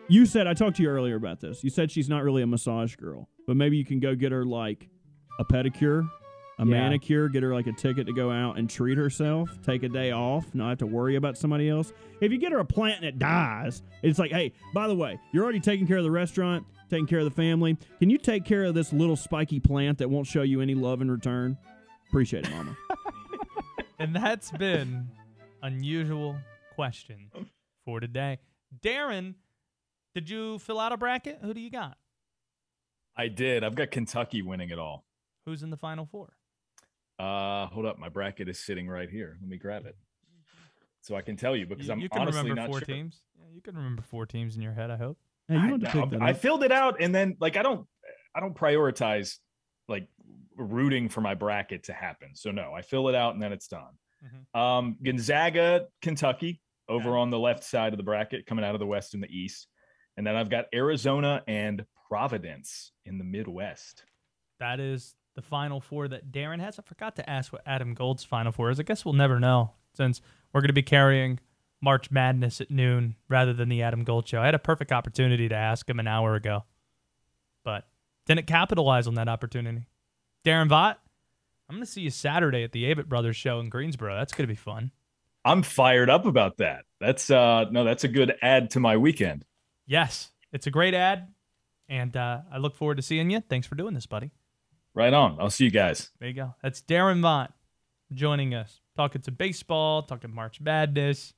you said I talked to you earlier about this. You said she's not really a massage girl, but maybe you can go get her like a pedicure, a Yeah. manicure, get her like a ticket to go out and treat herself, take a day off, not have to worry about somebody else. If you get her a plant and it dies, it's like, hey, by the way, you're already taking care of the restaurant, taking care of the family. Can you take care of this little spiky plant that won't show you any love in return? Appreciate it, Mama. And that's been unusual question for today. Daron, did you fill out a bracket? Who do you got? I did. I've got Kentucky winning it all. Who's in the final four? Uh, hold up. My bracket is sitting right here. Let me grab it. So I can tell you because you, I'm you can honestly remember not four sure. teams. Yeah, you can remember four teams in your head. I hope. You I, want to pick that I filled it out and then like I don't I don't prioritize like rooting for my bracket to happen. So no, I fill it out and then it's done. Mm-hmm. Um, Gonzaga, Kentucky, over on the left side of the bracket, coming out of the west and the east, and then I've got Arizona and Providence in the Midwest. That is the final four that Daron has. I forgot to ask what Adam Gold's final four is. I guess we'll never know since we're going to be carrying March Madness at noon rather than the Adam Gold show. I had a perfect opportunity to ask him an hour ago, but didn't capitalize on that opportunity. Daron Vaught, I'm going to see you Saturday at the Avett Brothers show in Greensboro. That's going to be fun. I'm fired up about that. That's uh no, that's a good add to my weekend. Yes, it's a great ad, and uh, I look forward to seeing you. Thanks for doing this, buddy. Right on. I'll see you guys. There you go. That's Daron Vaught joining us, talking to baseball, talking March Madness.